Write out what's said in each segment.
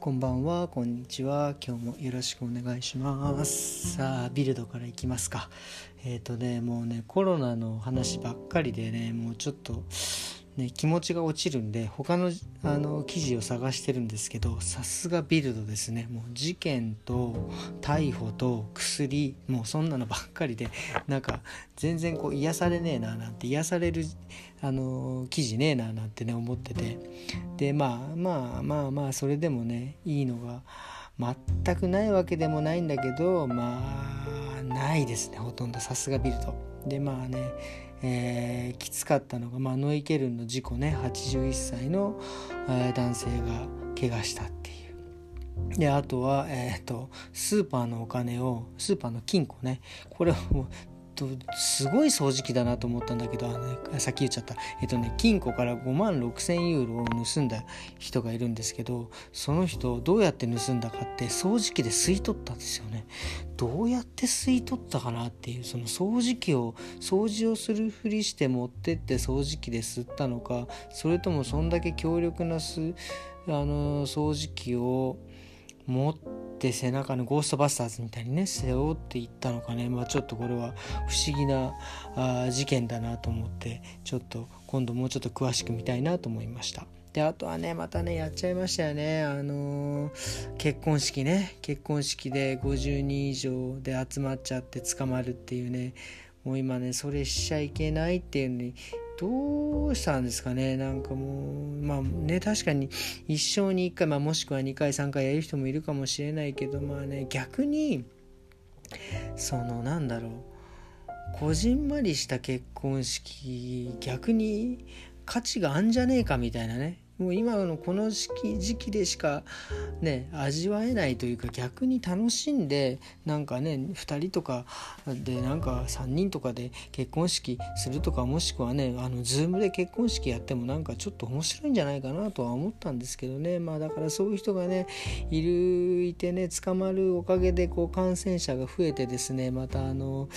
こんばんは、こんにちは。今日もよろしくお願いします。さあ、ビルドからいきますか。えっ、ー、とね、もうね、コロナの話ばっかりでね、もうちょっと、ね、気持ちが落ちるんで他のあの記事を探してるんですけどさすがビルドですね。もう事件と逮捕と薬もうそんなのばっかりでなんか全然こう癒されねえななんて癒されるあの記事ねえななんてね思ってて。でまあまあまあまあそれでもねいいのが全くないわけでもないんだけどまあないですねほとんど。さすがビルド。でまあねえー、きつかったのが、まあ、ノイケルンの事故ね81歳の、男性が怪我したっていう。であとは、えーとスーパーのお金をスーパーの金庫ねこれをとすごい掃除機だなと思ったんだけどあの、ね、さっき言っちゃった。えっとね金庫から5万6,000ユーロを盗んだ人がいるんですけどその人どうやって盗んだかって掃除機で吸い取ったんですよね。どうやって吸い取ったかなっていうその掃除機を掃除をするふりして持ってって掃除機で吸ったのかそれともそんだけ強力なすあの掃除機を持って背中のゴーストバスターズみたいにね背負っていったのかね。まあちょっとこれは不思議なあ事件だなと思ってちょっと今度もうちょっと詳しく見たいなと思いました。であとはねまたねやっちゃいましたよね。あのー、結婚式ね。結婚式で50人以上で集まっちゃって捕まるっていうね。もう今ねそれしちゃいけないっていうのにどうしたんですかね。なんかもうまあね確かに一生に1回、まあ、もしくは2回3回やる人もいるかもしれないけどまあね逆にそのなんだろうこじんまりした結婚式逆に価値があんじゃねえかみたいなね。もう今のこの時期時期でしかね味わえないというか逆に楽しんでなんかね2人とかでなんか3人とかで結婚式するとかもしくはねあの Zoom で結婚式やってもなんかちょっと面白いんじゃないかなとは思ったんですけどね。まあだからそういう人がねいるいてね捕まるおかげでこう感染者が増えてですねまたあの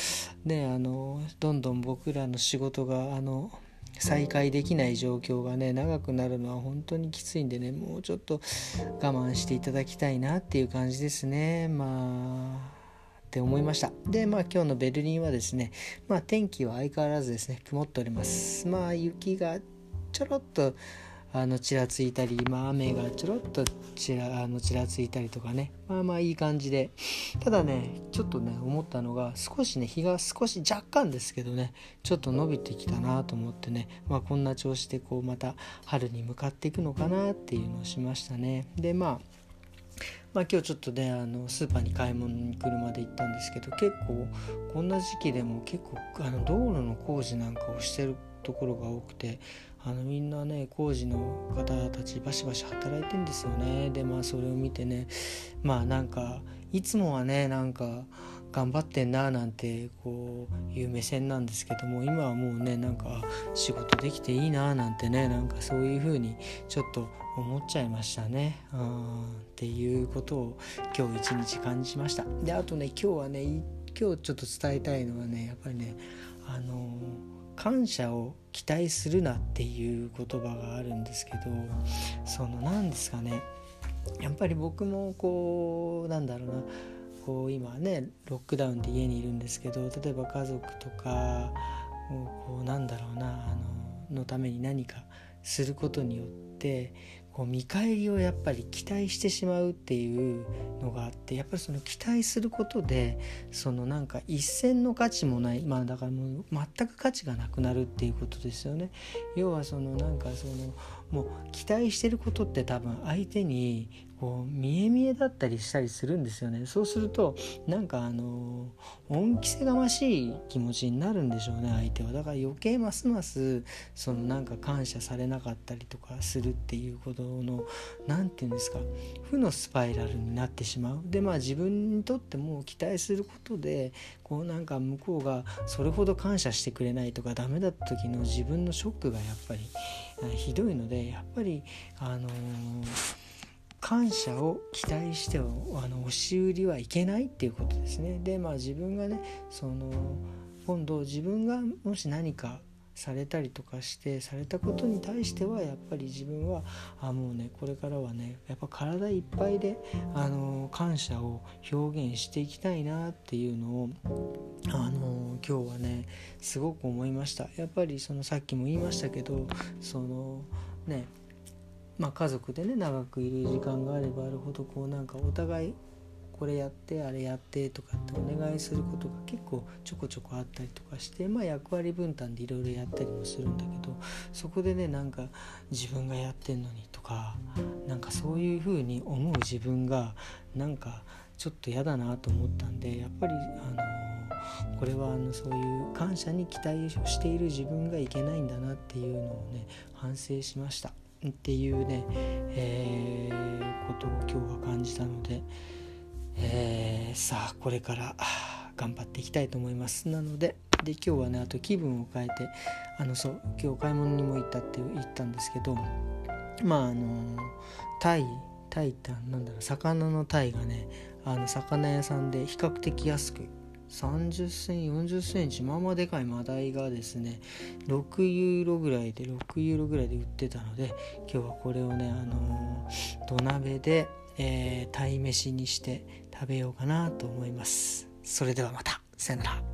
ねあのどんどん僕らの仕事があの再開できない状況がね長くなるのは本当にきついんでねもうちょっと我慢していただきたいなっていう感じですね。まあって思いました。でまあ今日のベルリンはですねまあ天気は相変わらずですね曇っております。まあ雪がちょろっとあのちらついたり、まあ、雨がちょろっとちらあのちらついたりとかね。まあまあいい感じで。ただねちょっとね思ったのが少しね日が少し若干ですけどねちょっと伸びてきたなと思ってね、まあ、こんな調子でこうまた春に向かっていくのかなっていうのをしましたね。でまあまあ、今日ちょっとねあのスーパーに買い物に車で行ったんですけど結構こんな時期でも結構あの道路の工事なんかをしてるところが多くてあのみんなね工事の方たちバシバシ働いてんですよね。でまあそれを見てねまあなんかいつもはねなんか頑張ってんななんてこういう目線なんですけども今はもうねなんか仕事できていいななんてねなんかそういう風にちょっと思っちゃいましたね。うんっていうことを今日一日感じました。であとね今日はね今日ちょっと伝えたいのはねやっぱりねあのー感謝を期待するなっていう言葉があるんですけどその何ですかね。やっぱり僕もこうなんだろうな。こう今ねロックダウンで家にいるんですけど例えば家族とかこうなんだろうなあののために何かすることによってこう見返りをやっぱり期待してしまうっていうのがあってやっぱりその期待することでそのなんか一線の価値もないまあだからもう全く価値がなくなるっていうことですよね。要はそのなんかそのもう期待してることって多分相手にこう見え見えだったりしたりするんですよね。そうするとなんかあの恩着せがましい気持ちになるんでしょうね相手は。だから余計ますますそのなんか感謝されなかったりとかするっていうことの何て言うんですか負のスパイラルになってしまう。でまあ自分にとっても期待することでこうなんか向こうがそれほど感謝してくれないとかダメだった時の自分のショックがやっぱりひどいのでやっぱりあのー感謝を期待してはあの押し売りはいけないっていうことですね。でまあ自分がねその今度自分がもし何かされたりとかしてされたことに対してはやっぱり自分はあもうねこれからはねやっぱ体いっぱいであの感謝を表現していきたいなっていうのをあの今日はねすごく思いましたやっぱりそのさっきも言いましたけどそのねまあ、家族でね長くいる時間があればあるほどこうなんかお互いこれやってあれやってとかってお願いすることが結構ちょこちょこあったりとかして、まあ、役割分担でいろいろやったりもするんだけどそこでねなんか自分がやってんのにとかなんかそういうふうに思う自分がなんかちょっと嫌だなと思ったんでやっぱりあのこれはあのそういう感謝に期待をしている自分がいけないんだなっていうのをね反省しました。っていうね、えー、ことを今日は感じたので。えー、さあこれから頑張っていきたいと思いますなのでで今日はねあと気分を変えてあのそう今日買い物にも行ったって言ったんですけどまああのタイタイってなんだろう魚のタイがねあの魚屋さんで比較的安く30セン40センチまあまあでかいマダイがですね6ユーロぐらいで6ユーロぐらいで売ってたので今日はこれをねあの土鍋でえー、鯛めしにして食べようかなと思います。それではまた。さよなら。